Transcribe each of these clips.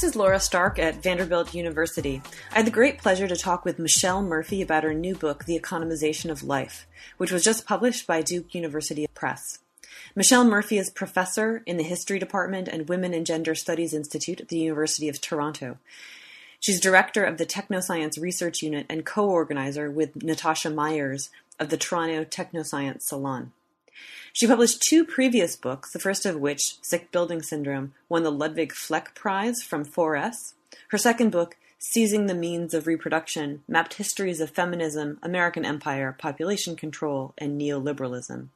This is Laura Stark at Vanderbilt University. I had the great pleasure to talk with Michelle Murphy about her new book, The Economization of Life, which was just published by Duke University Press. Michelle Murphy is professor in the History Department and Women and Gender Studies Institute at the University of Toronto. She's director of the Technoscience Research Unit and co organizer with Natasha Myers of the Toronto Technoscience Salon. She published two previous books, the first of which, Sick Building Syndrome, won the Ludwig Fleck Prize from 4S. Her second book, Seizing the Means of Reproduction, mapped histories of feminism, American empire, population control, and neoliberalism.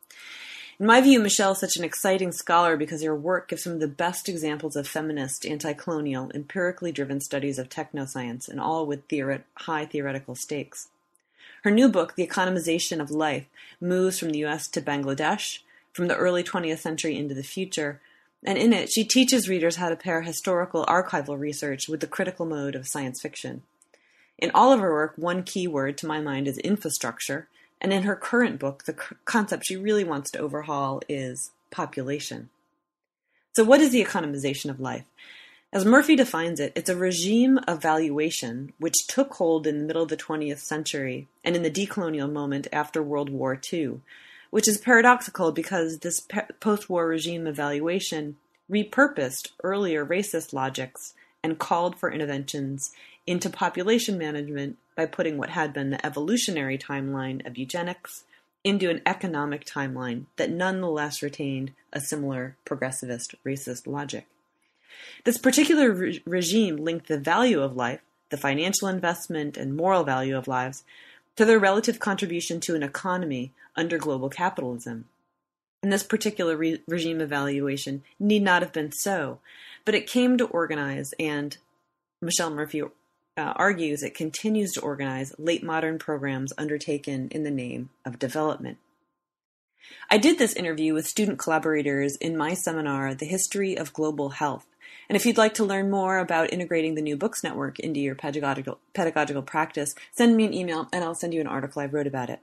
In my view, Michelle is such an exciting scholar because her work gives some of the best examples of feminist, anti-colonial, empirically driven studies of technoscience, and all with high theoretical stakes. Her new book, The Economization of Life, moves from the US to Bangladesh, from the early 20th century into the future, and in it she teaches readers how to pair historical archival research with the critical mode of science fiction. In all of her work, one key word to my mind is infrastructure, and in her current book, the concept she really wants to overhaul is population. So, what is the economization of life? As Murphy defines it, it's a regime of valuation which took hold in the middle of the 20th century and in the decolonial moment after World War II, which is paradoxical because this post war regime of valuation repurposed earlier racist logics and called for interventions into population management by putting what had been the evolutionary timeline of eugenics into an economic timeline that nonetheless retained a similar progressivist racist logic. This particular re- regime linked the value of life, the financial investment and moral value of lives, to their relative contribution to an economy under global capitalism. And this particular re- regime evaluation need not have been so, but it came to organize, and Michelle Murphy uh, argues it continues to organize late modern programs undertaken in the name of development. I did this interview with student collaborators in my seminar, The History of Global Health, and if you'd like to learn more about integrating the New Books Network into your pedagogical, pedagogical practice, send me an email and I'll send you an article I wrote about it.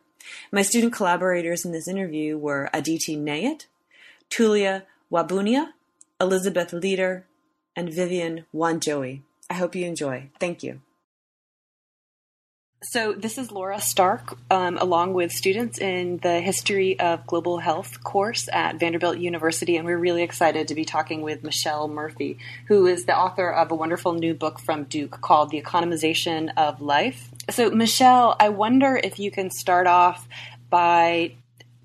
My student collaborators in this interview were Aditi Nayat, Tulia Wabunia, Elizabeth Leader, and Vivian Wanjoey. I hope you enjoy. Thank you. So, this is Laura Stark, um, along with students in the History of Global Health course at Vanderbilt University, and we're really excited to be talking with Michelle Murphy, who is the author of a wonderful new book from Duke called The Economization of Life. So, Michelle, I wonder if you can start off by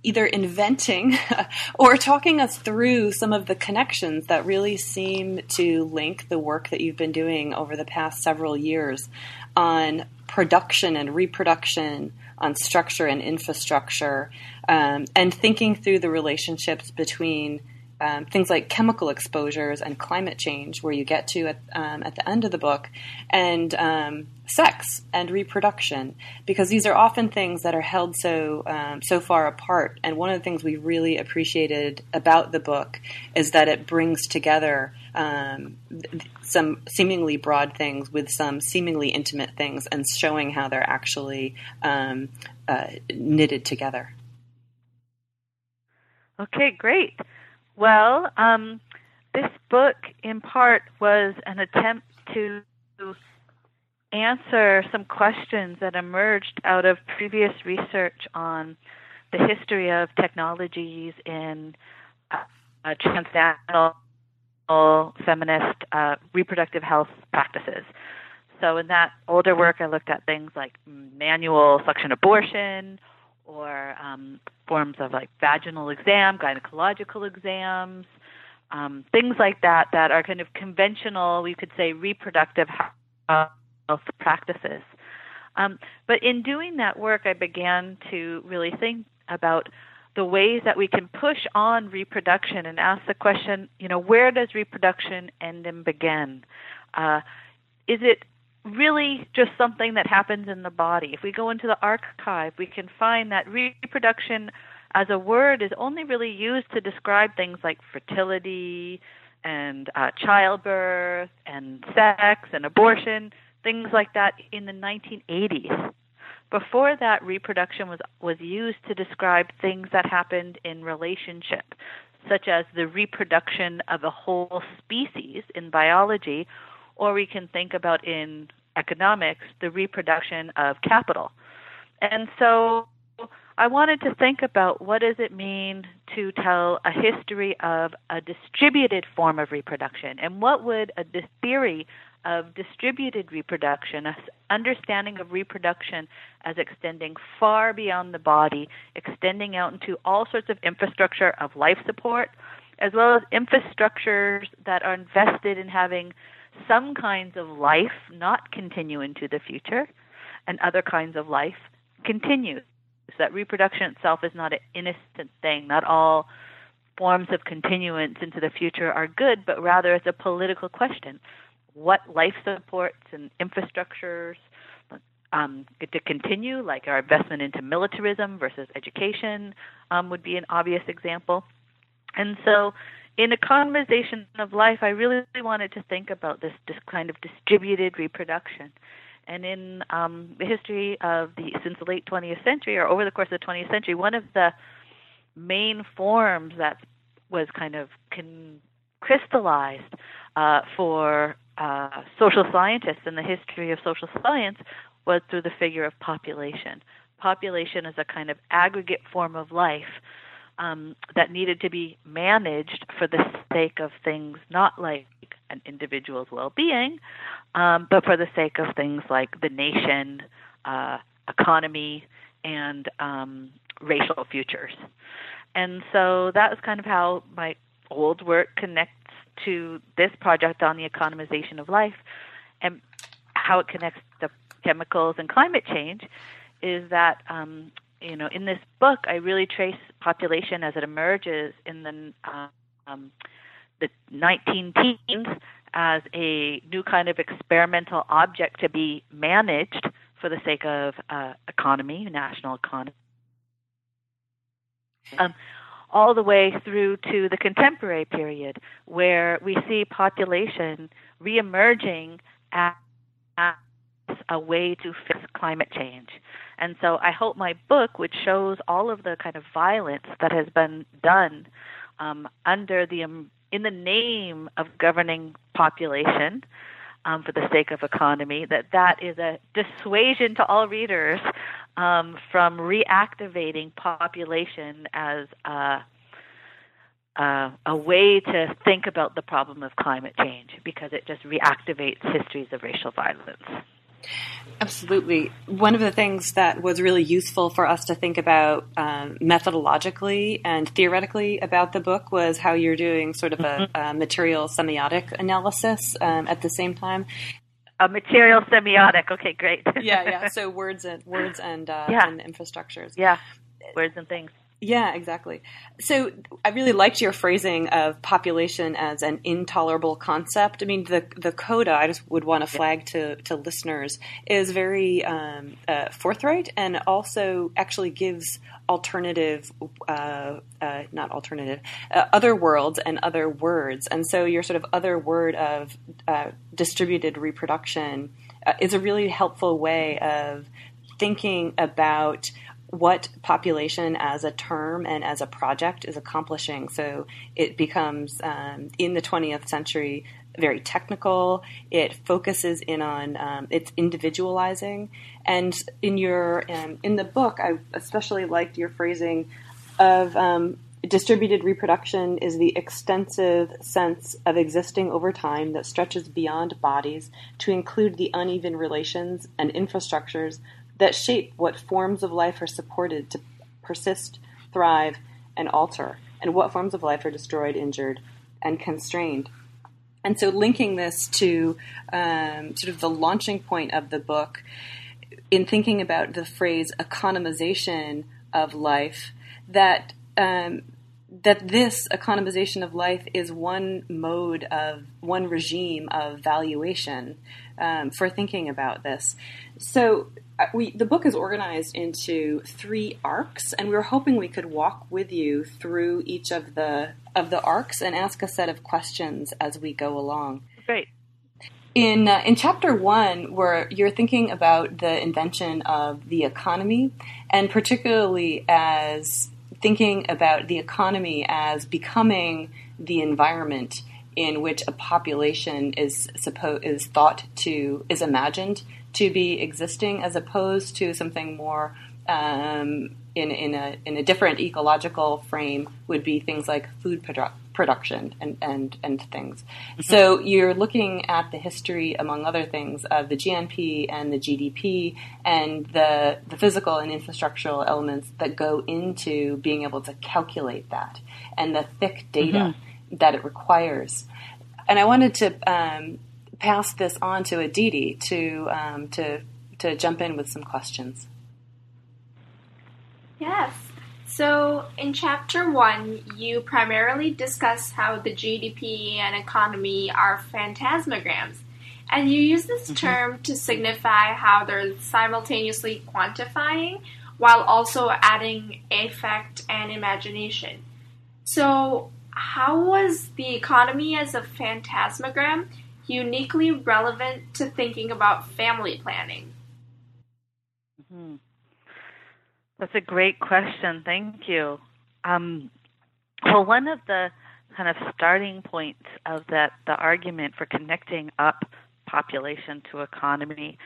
either inventing or talking us through some of the connections that really seem to link the work that you've been doing over the past several years on production and reproduction, on structure and infrastructure, um, and thinking through the relationships between um, things like chemical exposures and climate change, where you get to at, um, at the end of the book, and um, sex and reproduction, because these are often things that are held so um, so far apart. And one of the things we really appreciated about the book is that it brings together um, some seemingly broad things with some seemingly intimate things, and showing how they're actually um, uh, knitted together. Okay, great. Well, um, this book, in part, was an attempt to answer some questions that emerged out of previous research on the history of technologies in uh, transnational feminist uh, reproductive health practices. So, in that older work, I looked at things like manual suction abortion or um, forms of like vaginal exam, gynecological exams, um, things like that that are kind of conventional, we could say, reproductive health practices. Um, but in doing that work, I began to really think about the ways that we can push on reproduction and ask the question, you know, where does reproduction end and begin? Uh, is it really just something that happens in the body. If we go into the archive, we can find that reproduction as a word is only really used to describe things like fertility and uh, childbirth and sex and abortion, things like that in the 1980s. Before that, reproduction was, was used to describe things that happened in relationship, such as the reproduction of a whole species in biology or we can think about in economics the reproduction of capital. And so I wanted to think about what does it mean to tell a history of a distributed form of reproduction and what would a theory of distributed reproduction, a understanding of reproduction as extending far beyond the body, extending out into all sorts of infrastructure of life support, as well as infrastructures that are invested in having some kinds of life not continue into the future and other kinds of life continue. So that reproduction itself is not an innocent thing. Not all forms of continuance into the future are good, but rather it's a political question. What life supports and infrastructures um, to continue, like our investment into militarism versus education, um, would be an obvious example. And so, in a economization of life, I really wanted to think about this, this kind of distributed reproduction. And in um, the history of the since the late 20th century, or over the course of the 20th century, one of the main forms that was kind of con- crystallized uh, for uh, social scientists in the history of social science was through the figure of population. Population is a kind of aggregate form of life um, that needed to be managed for the sake of things not like an individual's well-being, um, but for the sake of things like the nation, uh, economy, and um, racial futures. And so that was kind of how my old work connects to this project on the economization of life, and how it connects to chemicals and climate change is that um, you know, in this book, I really trace population as it emerges in the um, the 19 teens as a new kind of experimental object to be managed for the sake of uh, economy, national economy, um, all the way through to the contemporary period, where we see population reemerging as, a way to fix climate change. And so I hope my book, which shows all of the kind of violence that has been done um, under the um, in the name of governing population um, for the sake of economy, that that is a dissuasion to all readers um, from reactivating population as a, uh, a way to think about the problem of climate change because it just reactivates histories of racial violence. Absolutely. One of the things that was really useful for us to think about um, methodologically and theoretically about the book was how you're doing sort of a, mm-hmm. a material semiotic analysis um, at the same time. A material semiotic. Okay, great. yeah, yeah. So words and words and uh, yeah. and infrastructures. Yeah, words and things. Yeah, exactly. So I really liked your phrasing of population as an intolerable concept. I mean, the the coda I just would want to flag to to listeners is very um, uh, forthright and also actually gives alternative, uh, uh, not alternative, uh, other worlds and other words. And so your sort of other word of uh, distributed reproduction uh, is a really helpful way of thinking about what population as a term and as a project is accomplishing. So it becomes, um, in the 20th century, very technical. It focuses in on um, it's individualizing, and in your um, in the book, I especially liked your phrasing of um, distributed reproduction is the extensive sense of existing over time that stretches beyond bodies to include the uneven relations and infrastructures that shape what forms of life are supported to persist, thrive, and alter, and what forms of life are destroyed, injured, and constrained. And so, linking this to um, sort of the launching point of the book, in thinking about the phrase economization of life, that um, that this economization of life is one mode of one regime of valuation um, for thinking about this. So we the book is organized into three arcs, and we were hoping we could walk with you through each of the of the arcs and ask a set of questions as we go along. Great. In uh, in chapter one, where you're thinking about the invention of the economy, and particularly as thinking about the economy as becoming the environment in which a population is supposed is thought to is imagined to be existing, as opposed to something more um, in in a in a different ecological frame would be things like food produ- production and and and things. Mm-hmm. So you're looking at the history, among other things, of the GNP and the GDP and the the physical and infrastructural elements that go into being able to calculate that and the thick data mm-hmm. that it requires. And I wanted to um, pass this on to Aditi to um, to to jump in with some questions. Yes. So, in chapter one, you primarily discuss how the GDP and economy are phantasmagrams, and you use this mm-hmm. term to signify how they're simultaneously quantifying while also adding affect and imagination. So, how was the economy as a phantasmagram uniquely relevant to thinking about family planning? Mm-hmm. That's a great question. Thank you. Um, well, one of the kind of starting points of that the argument for connecting up population to economy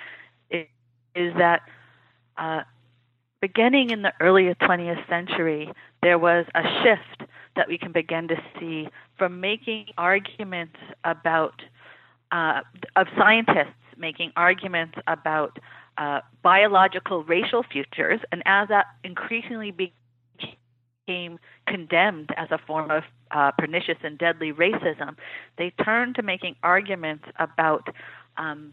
is, is that uh, beginning in the early 20th century, there was a shift that we can begin to see from making arguments about uh, of scientists making arguments about uh, biological racial futures, and as that increasingly became condemned as a form of uh, pernicious and deadly racism, they turned to making arguments about um,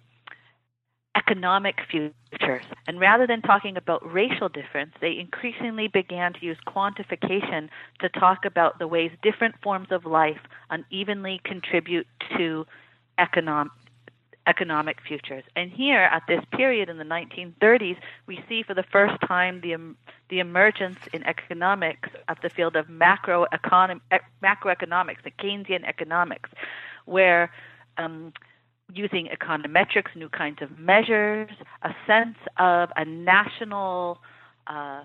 economic futures. And rather than talking about racial difference, they increasingly began to use quantification to talk about the ways different forms of life unevenly contribute to economic economic futures. And here, at this period in the 1930s, we see for the first time the, the emergence in economics of the field of macro macroeconomics, the Keynesian economics, where um, using econometrics, new kinds of measures, a sense of a national uh,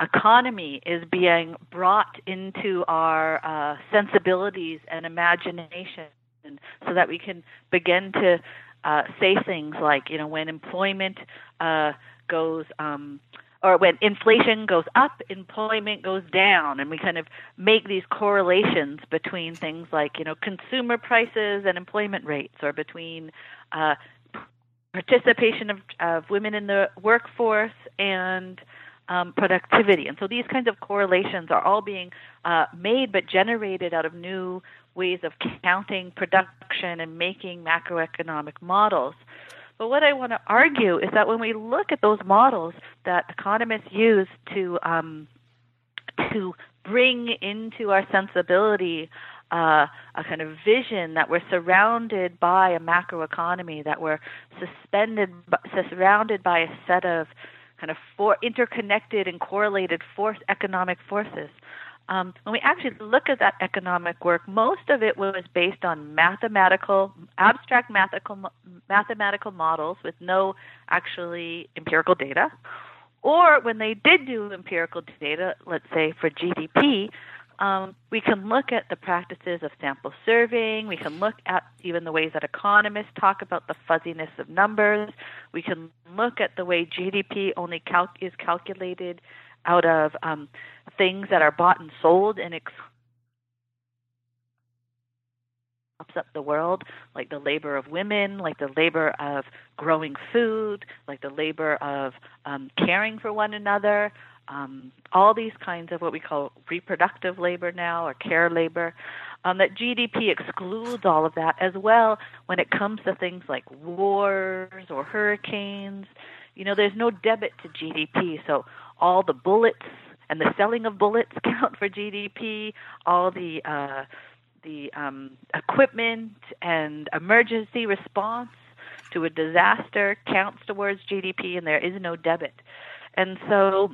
economy is being brought into our uh, sensibilities and imagination so that we can begin to uh, say things like, you know, when employment uh, goes, um, or when inflation goes up, employment goes down, and we kind of make these correlations between things like, you know, consumer prices and employment rates, or between uh, participation of, of women in the workforce and um, productivity. And so these kinds of correlations are all being uh, made but generated out of new ways of counting production and making macroeconomic models. But what I want to argue is that when we look at those models that economists use to um, to bring into our sensibility uh, a kind of vision that we're surrounded by a macroeconomy, that we're suspended, surrounded by a set of kind of for interconnected and correlated force economic forces um, when we actually look at that economic work, most of it was based on mathematical, abstract mathematical, mathematical models with no actually empirical data. Or when they did do empirical data, let's say for GDP, um, we can look at the practices of sample surveying. We can look at even the ways that economists talk about the fuzziness of numbers. We can look at the way GDP only is calculated out of um, things that are bought and sold and ex- up the world, like the labor of women, like the labor of growing food, like the labor of um, caring for one another, um, all these kinds of what we call reproductive labor now or care labor. Um, that GDP excludes all of that as well when it comes to things like wars or hurricanes. You know, there's no debit to GDP, so all the bullets and the selling of bullets count for GDP. All the uh, the um, equipment and emergency response to a disaster counts towards GDP, and there is no debit. And so,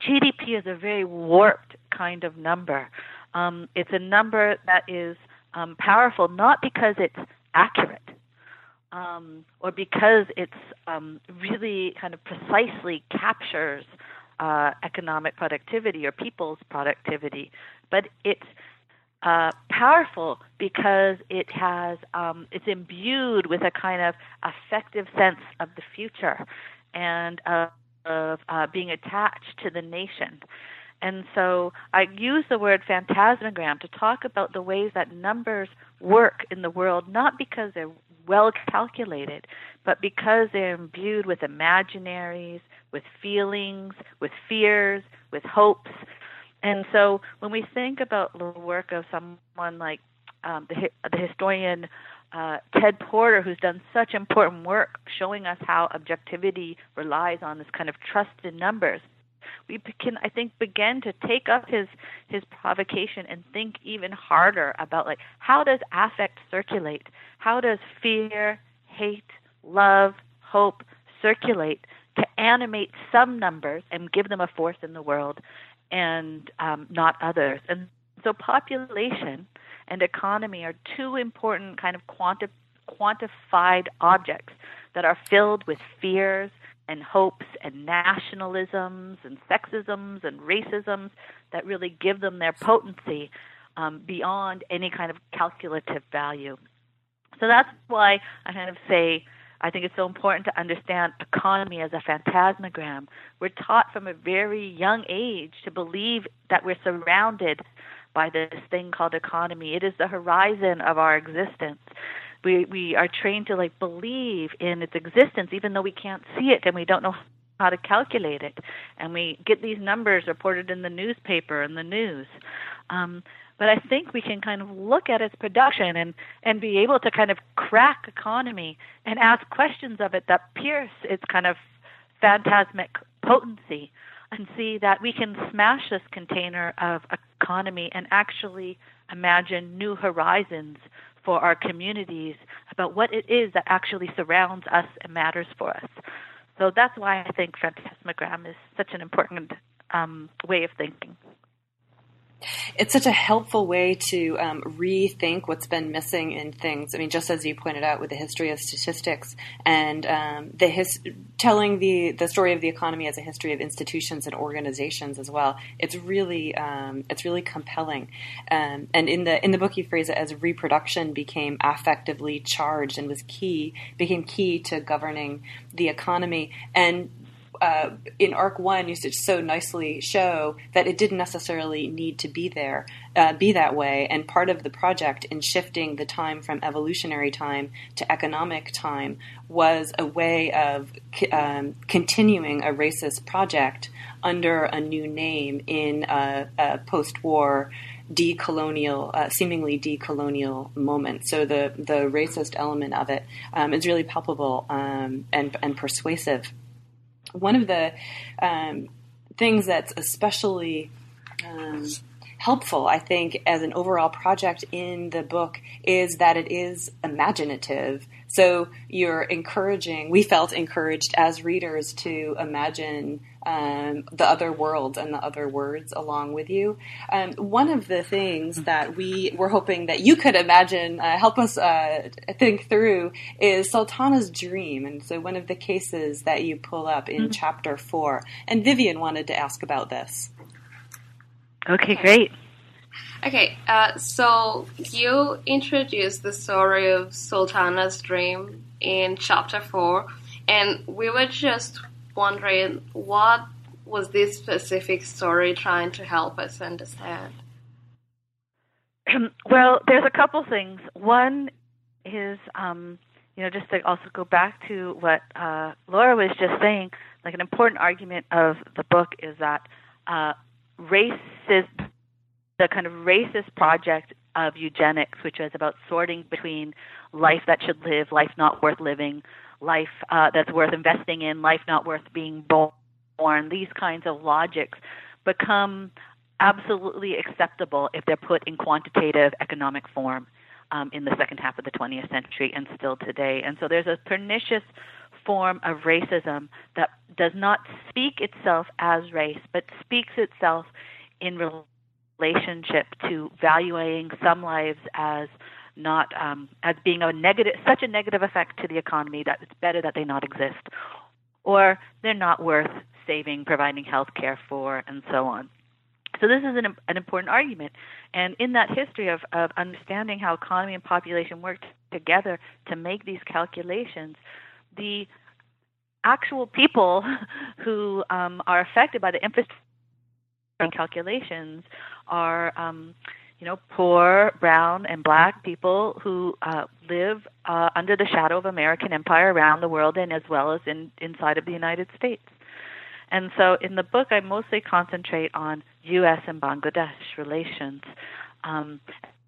GDP is a very warped kind of number. Um, it's a number that is um, powerful not because it's accurate, um, or because it's um, really kind of precisely captures uh, economic productivity or people's productivity, but it's uh, powerful because it has um, it's imbued with a kind of affective sense of the future and uh, of being attached to the nation. And so I use the word phantasmagram to talk about the ways that numbers work in the world, not because they're well calculated, but because they're imbued with imaginaries, with feelings, with fears, with hopes. And so when we think about the work of someone like um, the, the historian uh, Ted Porter, who's done such important work showing us how objectivity relies on this kind of trust in numbers, we can, I think, begin to take up his his provocation and think even harder about like how does affect circulate? How does fear, hate, love, hope circulate to animate some numbers and give them a force in the world, and um, not others? And so, population and economy are two important kind of quanti- quantified objects that are filled with fears and hopes and nationalisms and sexisms and racisms that really give them their potency um, beyond any kind of calculative value. So that's why I kind of say I think it's so important to understand economy as a phantasmagram. We're taught from a very young age to believe that we're surrounded by this thing called economy. It is the horizon of our existence we we are trained to like believe in its existence even though we can't see it and we don't know how to calculate it. And we get these numbers reported in the newspaper and the news. Um, but I think we can kind of look at its production and and be able to kind of crack economy and ask questions of it that pierce its kind of phantasmic potency and see that we can smash this container of economy and actually imagine new horizons for our communities about what it is that actually surrounds us and matters for us. So that's why I think phantasmagram is such an important um, way of thinking it's such a helpful way to um, rethink what's been missing in things. I mean, just as you pointed out with the history of statistics and um, the his, telling the the story of the economy as a history of institutions and organizations as well. It's really um, it's really compelling. Um, and in the in the book, you phrase it as reproduction became affectively charged and was key became key to governing the economy and uh, in arc one used to so nicely show that it didn't necessarily need to be there, uh, be that way. And part of the project in shifting the time from evolutionary time to economic time was a way of um, continuing a racist project under a new name in a, a post-war decolonial, uh, seemingly decolonial moment. So the the racist element of it um, is really palpable um, and and persuasive one of the um, things that's especially um, helpful, I think, as an overall project in the book is that it is imaginative. So you're encouraging, we felt encouraged as readers to imagine um, the other worlds and the other words along with you. Um, one of the things that we were hoping that you could imagine, uh, help us uh, think through, is Sultana's dream. And so one of the cases that you pull up in mm-hmm. chapter four. And Vivian wanted to ask about this. Okay, great. Okay, uh, so you introduced the story of Sultana's dream in chapter four, and we were just wondering what was this specific story trying to help us understand? well, there's a couple things. One is, um, you know, just to also go back to what uh, Laura was just saying, like an important argument of the book is that uh, race is the kind of racist project of eugenics, which was about sorting between life that should live, life not worth living, life uh, that's worth investing in, life not worth being born. These kinds of logics become absolutely acceptable if they're put in quantitative economic form um, in the second half of the 20th century and still today. And so there's a pernicious form of racism that does not speak itself as race, but speaks itself in relationship to valuing some lives as not um, as being a negative, such a negative effect to the economy that it's better that they not exist, or they're not worth saving, providing health care for, and so on. So this is an, an important argument. And in that history of, of understanding how economy and population work together to make these calculations, the actual people who um, are affected by the infrastructure calculations are um, you know, poor brown and black people who uh, live uh, under the shadow of American empire around the world and as well as in inside of the United States. And so in the book, I mostly concentrate on U.S. and Bangladesh relations um,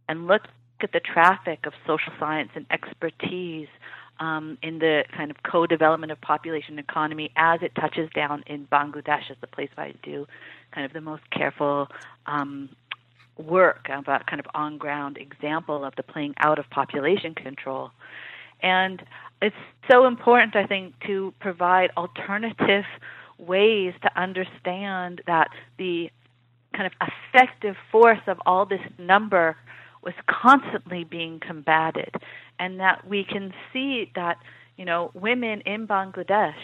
and look at the traffic of social science and expertise um, in the kind of co-development of population economy as it touches down in Bangladesh as the place I do kind of the most careful um, work about kind of on ground example of the playing out of population control. And it's so important, I think, to provide alternative ways to understand that the kind of effective force of all this number was constantly being combated, and that we can see that you know women in Bangladesh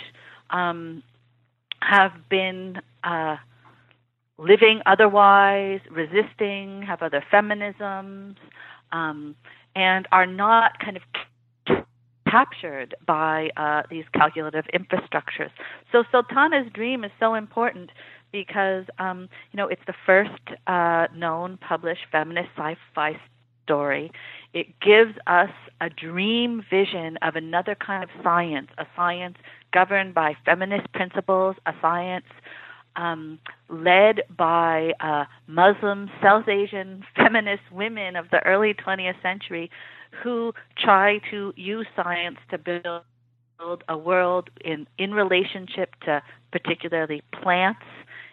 um, have been uh, living otherwise, resisting, have other feminisms, um, and are not kind of captured by uh, these calculative infrastructures. So Sultana's dream is so important because um, you know it's the first uh, known published feminist sci-fi story. It gives us a dream vision of another kind of science, a science governed by feminist principles, a science um, led by uh, Muslim, South Asian feminist women of the early 20th century who try to use science to build a world in, in relationship to particularly plants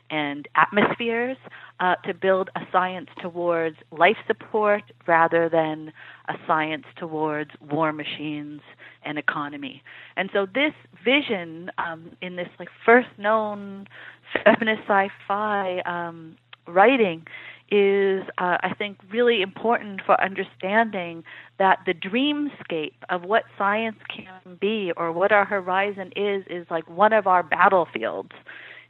and atmospheres, uh, to build a science towards life support rather than a science towards war machines and economy. And so this vision um, in this like first known feminist sci-fi um, writing is, uh, I think, really important for understanding that the dreamscape of what science can be or what our horizon is is like one of our battlefields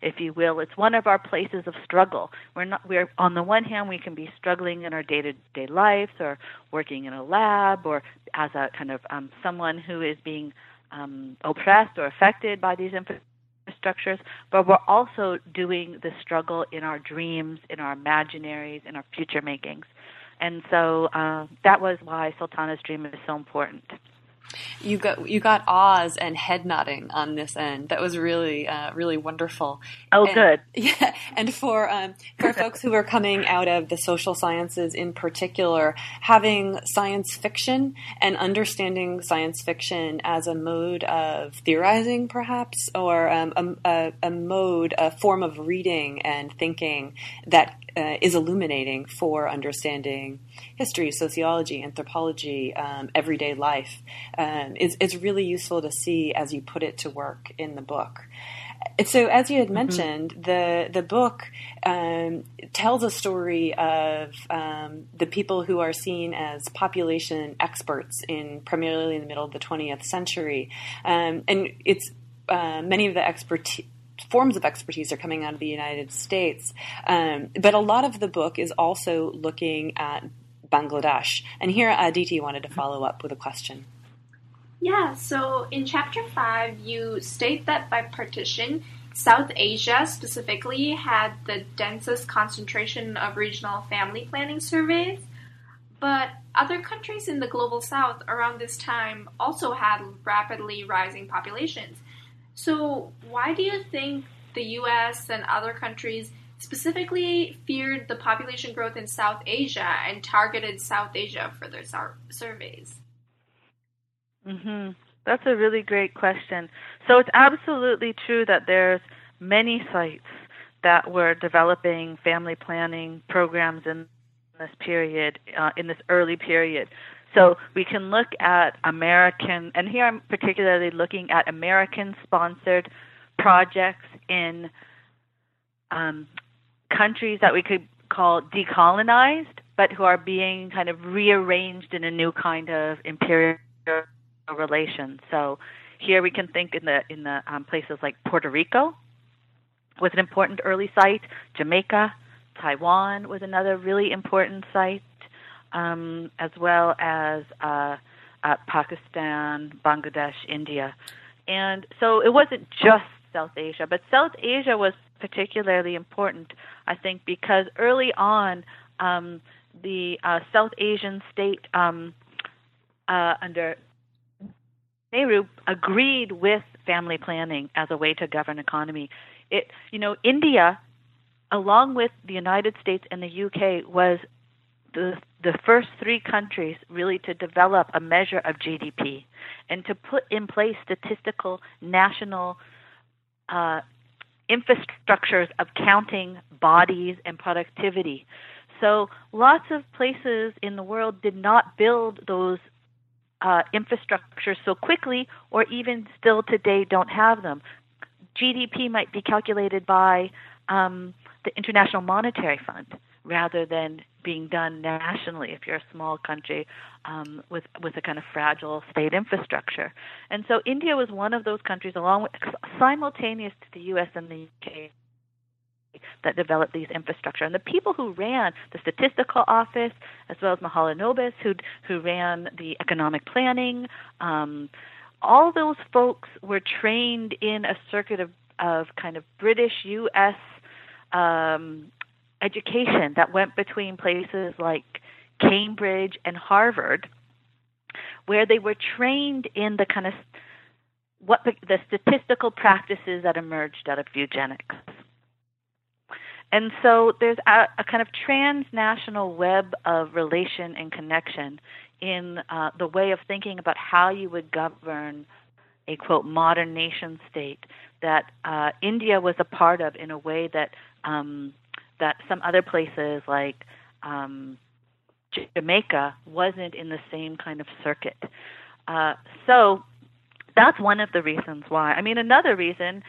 if you will. It's one of our places of struggle. We're not we're on the one hand we can be struggling in our day-to-day lives or working in a lab or as a kind of um, someone who is being um, oppressed or affected by these infrastructures, but we're also doing the struggle in our dreams, in our imaginaries, in our future makings. And so uh, that was why Sultana's dream is so important. You got you got Oz and head nodding on this end. That was really uh, really wonderful. Oh, and, good. Yeah, and for um, for folks who are coming out of the social sciences in particular, having science fiction and understanding science fiction as a mode of theorizing, perhaps, or um, a, a, a mode, a form of reading and thinking that uh, is illuminating for understanding history, sociology, anthropology, um, everyday life. Um, it's, it's really useful to see as you put it to work in the book. So, as you had mm-hmm. mentioned, mm-hmm. the the book um, tells a story of um, the people who are seen as population experts in primarily in the middle of the 20th century, um, and it's uh, many of the expertise forms of expertise are coming out of the United States. Um, but a lot of the book is also looking at Bangladesh. And here, Aditi wanted to follow up with a question. Yeah, so in chapter 5, you state that by partition, South Asia specifically had the densest concentration of regional family planning surveys, but other countries in the global south around this time also had rapidly rising populations. So, why do you think the US and other countries specifically feared the population growth in South Asia and targeted South Asia for their sur- surveys? Mhm. That's a really great question. So it's absolutely true that there's many sites that were developing family planning programs in this period, uh, in this early period. So we can look at American, and here I'm particularly looking at American sponsored projects in um, countries that we could call decolonized, but who are being kind of rearranged in a new kind of imperial relation. So here we can think in the in the um, places like Puerto Rico was an important early site, Jamaica, Taiwan was another really important site, um, as well as uh, uh, Pakistan, Bangladesh, India. And so it wasn't just South Asia, but South Asia was particularly important, I think, because early on, um, the uh, South Asian state um, uh, under Nehru agreed with family planning as a way to govern economy. It, you know, India, along with the United States and the UK, was the the first three countries really to develop a measure of GDP and to put in place statistical national uh, infrastructures of counting bodies and productivity. So lots of places in the world did not build those uh, infrastructures so quickly, or even still today don't have them. GDP might be calculated by um, the International Monetary Fund rather than being done nationally if you're a small country um, with with a kind of fragile state infrastructure. And so India was one of those countries, along with simultaneous to the U.S. and the U.K. That developed these infrastructure, and the people who ran the statistical office, as well as Mahalanobis, who who ran the economic planning, um, all those folks were trained in a circuit of of kind of British U.S. Um, education that went between places like Cambridge and Harvard, where they were trained in the kind of what the, the statistical practices that emerged out of eugenics. And so there's a, a, kind of transnational web of relation and connection in uh, the way of thinking about how you would govern a quote modern nation state that uh, India was a part of in a way that um, that some other places like um, Jamaica wasn't in the same kind of circuit. Uh, so that's one of the reasons why. I mean, another reason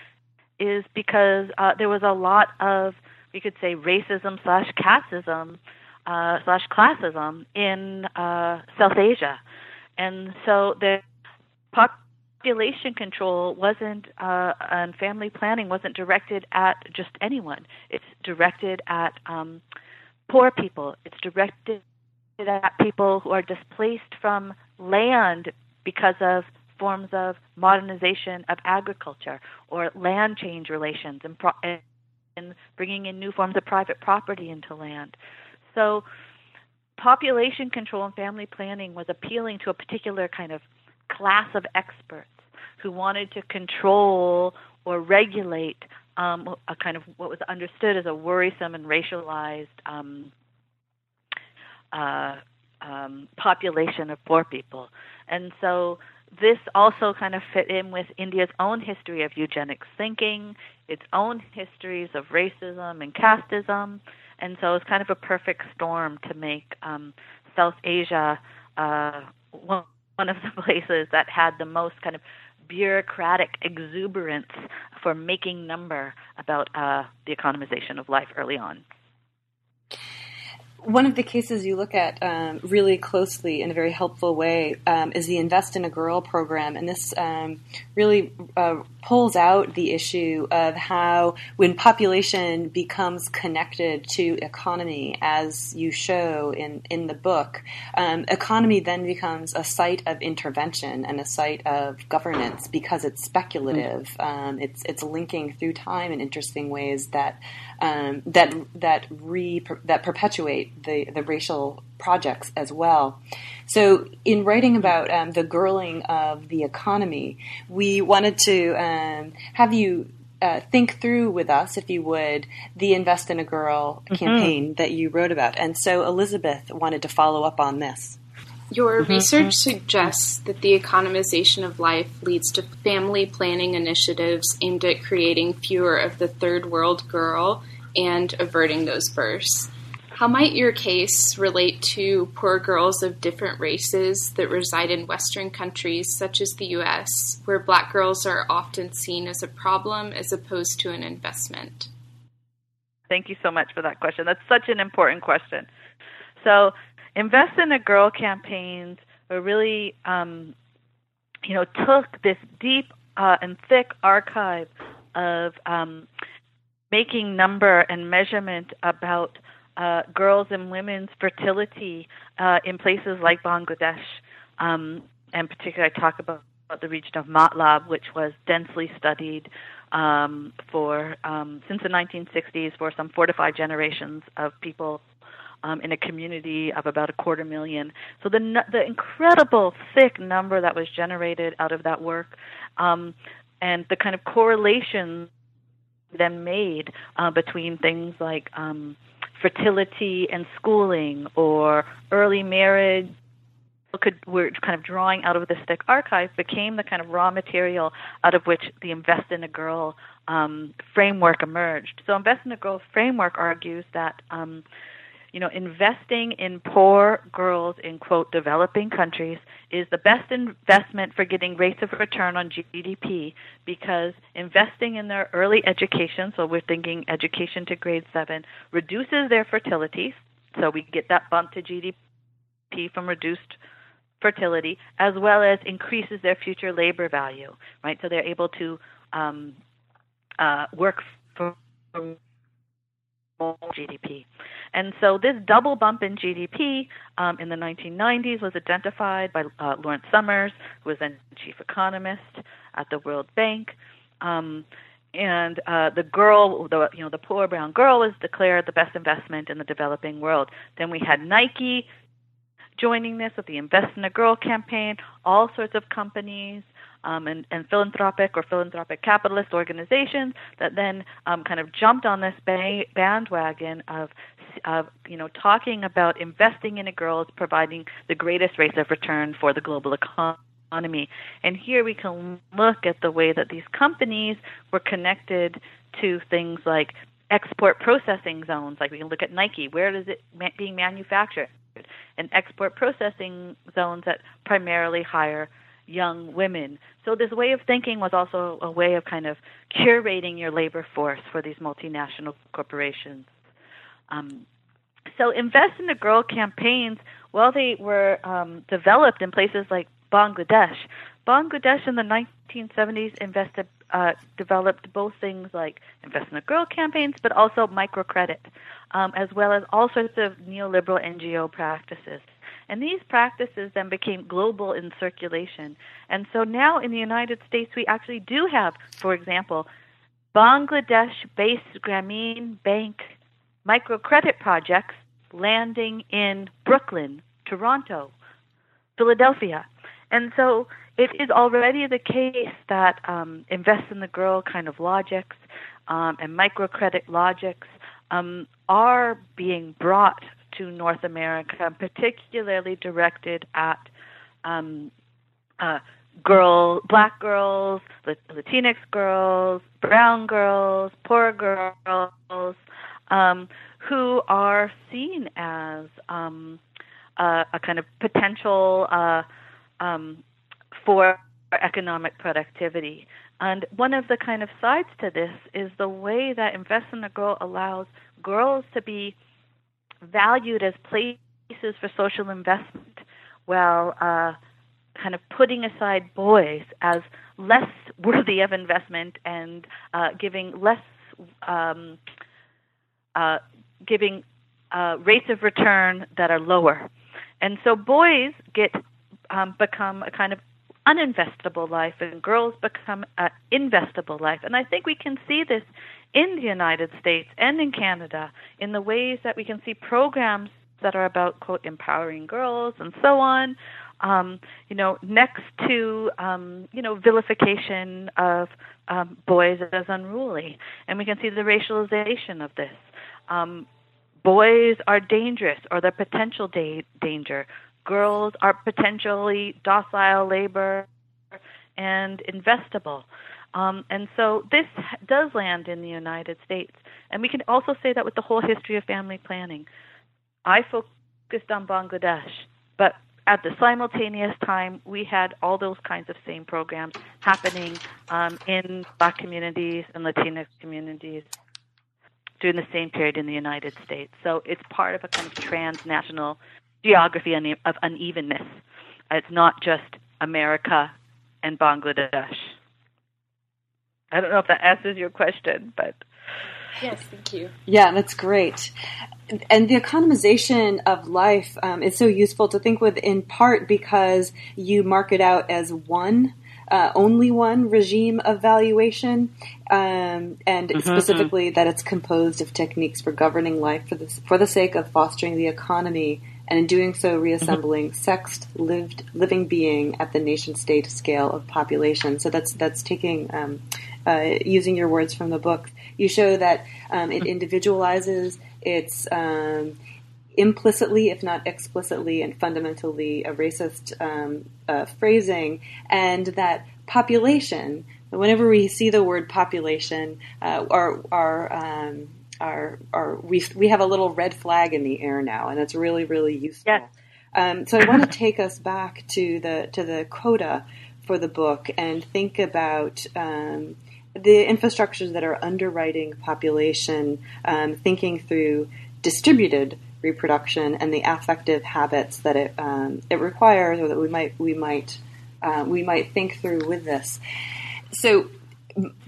is because uh, there was a lot of, we could say, racism slash casteism uh, slash classism in uh, South Asia, and so the population control wasn't uh, and family planning wasn't directed at just anyone. It's directed at um, poor people. It's directed at people who are displaced from land because of forms of modernization of agriculture or land change relations and, pro- and bringing in new forms of private property into land. So, population control and family planning was appealing to a particular kind of class of experts who wanted to control or regulate um, a kind of what was understood as a worrisome and racialized um, uh, um, population of poor people. And so this also kind of fit in with India's own history of eugenics thinking, its own histories of racism and casteism. And so it's kind of a perfect storm to make um, South Asia uh, one one of the places that had the most kind of bureaucratic exuberance for making number about uh, the economization of life early on one of the cases you look at um, really closely in a very helpful way um, is the Invest in a Girl program. And this um, really uh, pulls out the issue of how, when population becomes connected to economy, as you show in, in the book, um, economy then becomes a site of intervention and a site of governance because it's speculative. Mm-hmm. it's, it's linking through time in interesting ways that um, that that re that perpetuate the the racial projects as well. So, in writing about um, the girling of the economy, we wanted to um, have you uh, think through with us, if you would, the Invest in a Girl mm-hmm. campaign that you wrote about. And so, Elizabeth wanted to follow up on this. Your mm-hmm. research suggests that the economization of life leads to family planning initiatives aimed at creating fewer of the third world girl and averting those births. How might your case relate to poor girls of different races that reside in Western countries such as the US, where black girls are often seen as a problem as opposed to an investment? Thank you so much for that question. That's such an important question. So, Invest in a Girl campaigns were really, um, you know, took this deep uh, and thick archive of um, making number and measurement about uh, girls and women's fertility uh, in places like Bangladesh. Um, and particularly, I talk about, about the region of Matlab, which was densely studied um, for um, since the 1960s for some four to five generations of people um, in a community of about a quarter million. So the the incredible thick number that was generated out of that work, um, and the kind of correlations then made uh, between things like um, fertility and schooling or early marriage could were kind of drawing out of this thick archive became the kind of raw material out of which the invest in a girl um, framework emerged. So invest in a girl framework argues that um, you know, investing in poor girls in quote developing countries is the best investment for getting rates of return on GDP because investing in their early education, so we're thinking education to grade 7, reduces their fertility, so we get that bump to GDP from reduced fertility, as well as increases their future labor value, right? So they're able to um, uh, work for GDP. And so this double bump in GDP um, in the 1990s was identified by uh, Lawrence Summers, who was then chief economist at the World Bank. Um, and uh, the girl, the you know, the poor brown girl, was declared the best investment in the developing world. Then we had Nike joining this with the Invest in a Girl campaign. All sorts of companies um, and, and philanthropic or philanthropic capitalist organizations that then um, kind of jumped on this ba- bandwagon of, of you know talking about investing in a girl is providing the greatest rates of return for the global economy. And here we can look at the way that these companies were connected to things like export processing zones. Like we can look at Nike. Where is it ma- being manufactured? And export processing zones that primarily hire young women. So this way of thinking was also a way of kind of curating your labor force for these multinational corporations. Um, so invest in the girl campaigns, while they were um, developed in places like Bangladesh, Bangladesh in the 1970s invested, uh, developed both things like invest in the girl campaigns, but also microcredit, um, as well as all sorts of neoliberal NGO practices. And these practices then became global in circulation. And so now in the United States, we actually do have, for example, Bangladesh based Grameen Bank microcredit projects landing in Brooklyn, Toronto, Philadelphia. And so it is already the case that um, invest in the girl kind of logics um, and microcredit logics um, are being brought to North America, particularly directed at um, uh, girl, black girls, Latinx girls, brown girls, poor girls, um, who are seen as um, uh, a kind of potential uh, um, for economic productivity. And one of the kind of sides to this is the way that Invest in a Girl allows girls to be valued as places for social investment, while uh, kind of putting aside boys as less worthy of investment and uh, giving less um, uh, giving uh, rates of return that are lower. And so boys get um, become a kind of uninvestable life, and girls become an investable life. And I think we can see this in the United States and in Canada in the ways that we can see programs that are about quote empowering girls and so on. Um, you know next to um, you know vilification of um, boys as unruly. And we can see the racialization of this. Um, boys are dangerous or the potential da- danger girls are potentially docile labor and investable um, and so this does land in the United States. And we can also say that with the whole history of family planning. I focused on Bangladesh, but at the simultaneous time, we had all those kinds of same programs happening um, in Black communities and Latinx communities during the same period in the United States. So it's part of a kind of transnational geography of unevenness. It's not just America and Bangladesh. I don't know if that answers your question, but Yes, thank you. Yeah, that's great. And the economization of life um, is so useful to think with in part because you mark it out as one uh, only one regime of valuation, um, and mm-hmm. specifically that it's composed of techniques for governing life for the, for the sake of fostering the economy, and in doing so, reassembling mm-hmm. sexed lived living being at the nation state scale of population. So that's that's taking um, uh, using your words from the book. You show that um, it mm-hmm. individualizes. It's um, implicitly, if not explicitly and fundamentally, a racist um, uh, phrasing, and that population. Whenever we see the word population, uh, our our our, our we we have a little red flag in the air now, and it's really really useful. Yes. Um, so I want to take us back to the to the coda for the book and think about. Um, the infrastructures that are underwriting population, um, thinking through distributed reproduction and the affective habits that it um, it requires, or that we might we might uh, we might think through with this. So,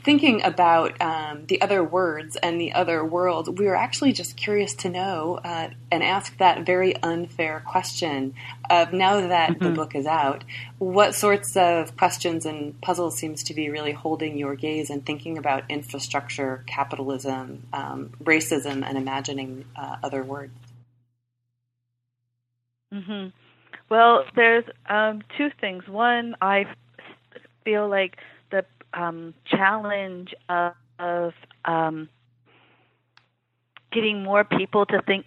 thinking about um, the other words and the other world, we were actually just curious to know uh, and ask that very unfair question of now that mm-hmm. the book is out, what sorts of questions and puzzles seems to be really holding your gaze and thinking about infrastructure, capitalism, um, racism, and imagining uh, other words? Mm-hmm. Well, there's um, two things. One, I feel like um, challenge of, of um, getting more people to think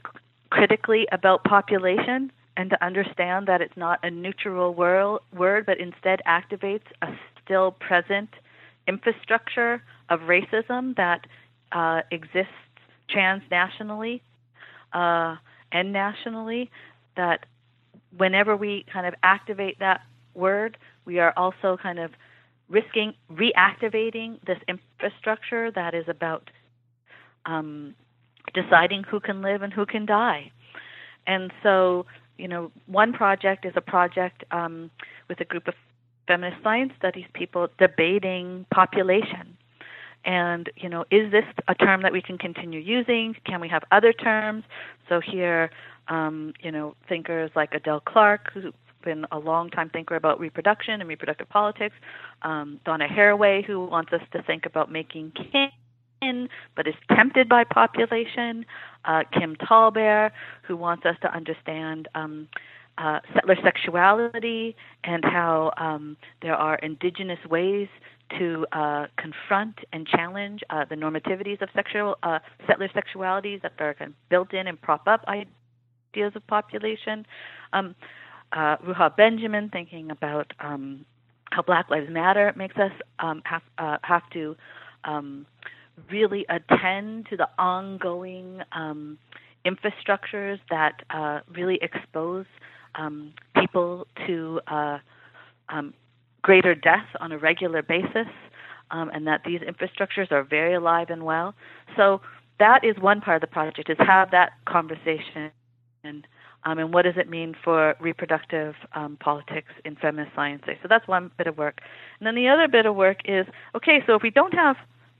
critically about population and to understand that it's not a neutral world, word, but instead activates a still present infrastructure of racism that uh, exists transnationally uh, and nationally that whenever we kind of activate that word, we are also kind of risking reactivating this infrastructure that is about um, deciding who can live and who can die. And so, you know, one project is a project um, with a group of feminist science studies people debating population. And, you know, is this a term that we can continue using? Can we have other terms? So here, um, you know, thinkers like Adele Clarke, who's been a long time thinker about reproduction and reproductive politics, um, Donna Haraway, who wants us to think about making kin, but is tempted by population, uh, Kim Tallbear, who wants us to understand um, uh, settler sexuality and how um, there are indigenous ways to uh, confront and challenge uh, the normativities of sexual uh, settler sexualities that are kind of built in and prop up ideas of population. Um, uh, Ruha Benjamin thinking about um, how Black Lives Matter makes us um, have uh, have to um, really attend to the ongoing um, infrastructures that uh, really expose um, people to uh, um, greater death on a regular basis, um, and that these infrastructures are very alive and well. So that is one part of the project: is have that conversation, and um, and what does it mean for reproductive um, politics in feminist sciences. So that's one bit of work, and then the other bit of work is okay. So if we don't have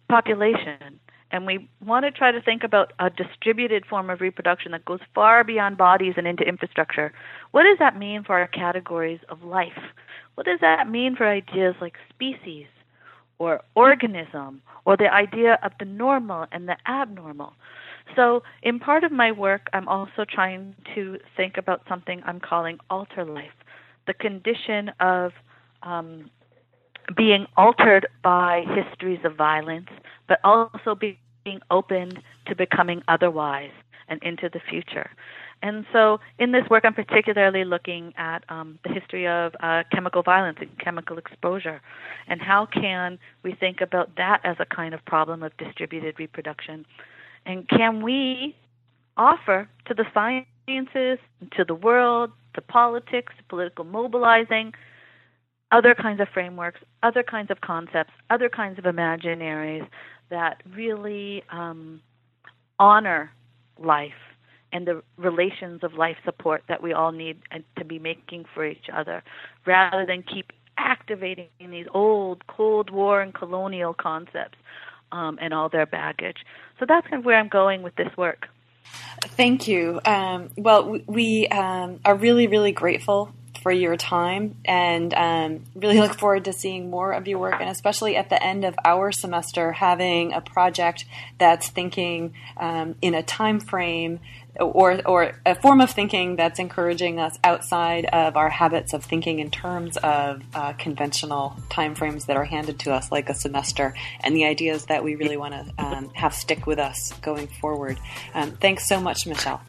population and we want to try to think about a distributed form of reproduction that goes far beyond bodies and into infrastructure. What does that mean for our categories of life? What does that mean for ideas like species or organism or the idea of the normal and the abnormal? So, in part of my work, I'm also trying to think about something I'm calling alter life, the condition of um, being altered by histories of violence, but also being open to becoming otherwise and into the future. And so, in this work, I'm particularly looking at um, the history of uh, chemical violence and chemical exposure, and how can we think about that as a kind of problem of distributed reproduction, and can we offer to the sciences, to the world, to politics, political mobilizing, other kinds of frameworks, other kinds of concepts, other kinds of imaginaries that really um, honor life and the relations of life support that we all need to be making for each other, rather than keep activating these old Cold War and colonial concepts um, and all their baggage. So that's kind of where I'm going with this work. Thank you. Um, well, we um, are really, really grateful for your time and um, really look forward to seeing more of your work and especially at the end of our semester having a project that's thinking um, in a time frame or, or a form of thinking that's encouraging us outside of our habits of thinking in terms of uh, conventional timeframes that are handed to us, like a semester, and the ideas that we really want to um, have stick with us going forward. Um, thanks so much, Michelle.